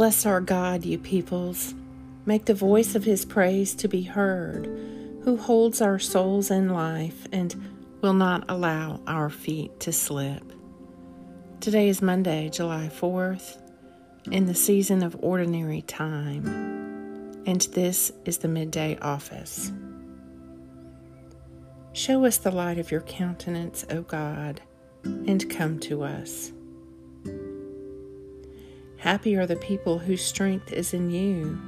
Bless our God, you peoples. Make the voice of his praise to be heard, who holds our souls in life and will not allow our feet to slip. Today is Monday, July 4th, in the season of ordinary time, and this is the midday office. Show us the light of your countenance, O God, and come to us. Happy are the people whose strength is in you,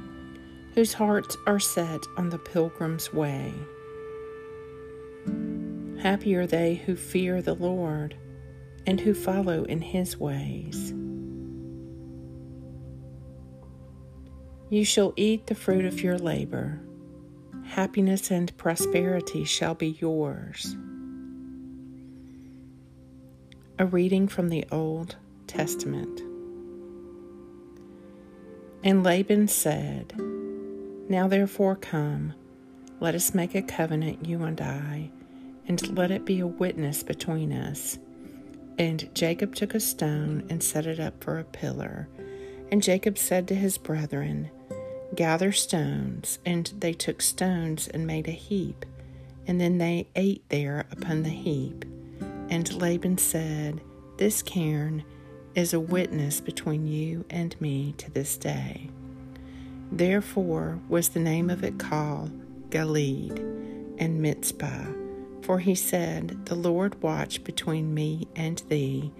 whose hearts are set on the pilgrim's way. Happy are they who fear the Lord and who follow in his ways. You shall eat the fruit of your labor. Happiness and prosperity shall be yours. A reading from the Old Testament. And Laban said, Now therefore come, let us make a covenant, you and I, and let it be a witness between us. And Jacob took a stone and set it up for a pillar. And Jacob said to his brethren, Gather stones. And they took stones and made a heap. And then they ate there upon the heap. And Laban said, This cairn is a witness between you and me to this day. Therefore was the name of it called Gilead and Mizpah, for he said, The Lord watch between me and thee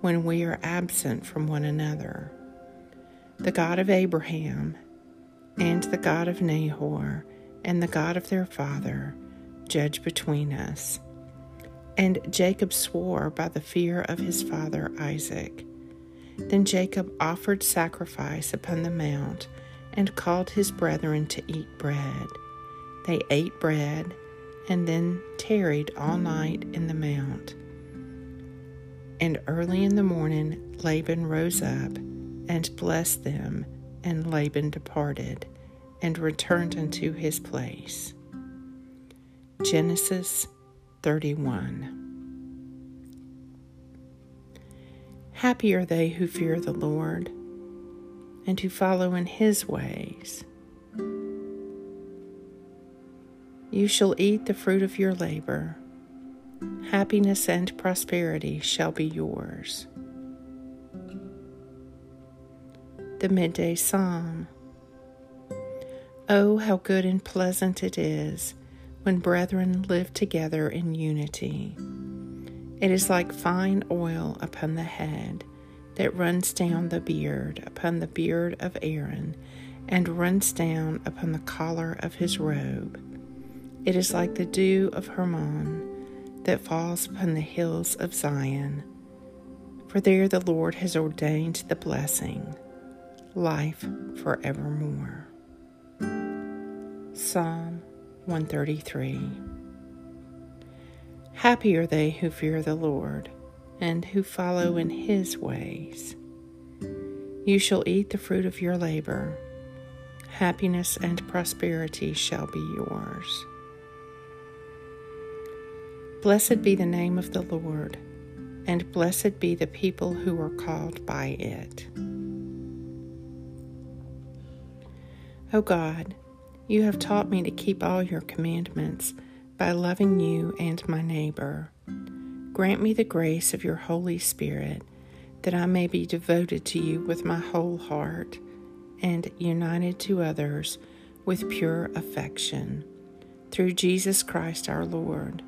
when we are absent from one another. The God of Abraham and the God of Nahor and the God of their father judge between us. And Jacob swore by the fear of his father Isaac. Then Jacob offered sacrifice upon the mount and called his brethren to eat bread. They ate bread and then tarried all night in the mount. And early in the morning Laban rose up and blessed them, and Laban departed and returned unto his place. Genesis 31. Happy are they who fear the Lord and who follow in his ways. You shall eat the fruit of your labor. Happiness and prosperity shall be yours. The Midday Psalm. Oh, how good and pleasant it is when brethren live together in unity. It is like fine oil upon the head that runs down the beard, upon the beard of Aaron, and runs down upon the collar of his robe. It is like the dew of Hermon that falls upon the hills of Zion. For there the Lord has ordained the blessing, life forevermore. Psalm 133 Happy are they who fear the Lord and who follow in his ways. You shall eat the fruit of your labor. Happiness and prosperity shall be yours. Blessed be the name of the Lord, and blessed be the people who are called by it. O God, you have taught me to keep all your commandments by loving you and my neighbor. Grant me the grace of your Holy Spirit that I may be devoted to you with my whole heart and united to others with pure affection. Through Jesus Christ our Lord,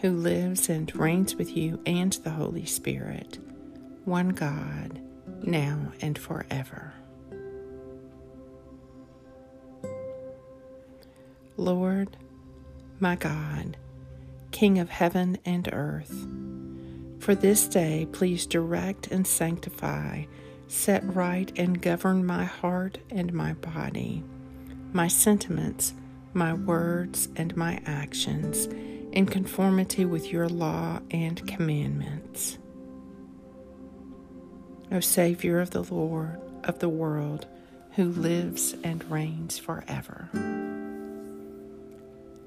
who lives and reigns with you and the Holy Spirit, one God, now and forever. Lord, my God, King of heaven and earth. For this day, please direct and sanctify, set right and govern my heart and my body, my sentiments, my words, and my actions in conformity with your law and commandments. O Savior of the Lord of the world, who lives and reigns forever.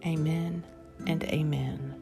Amen and amen.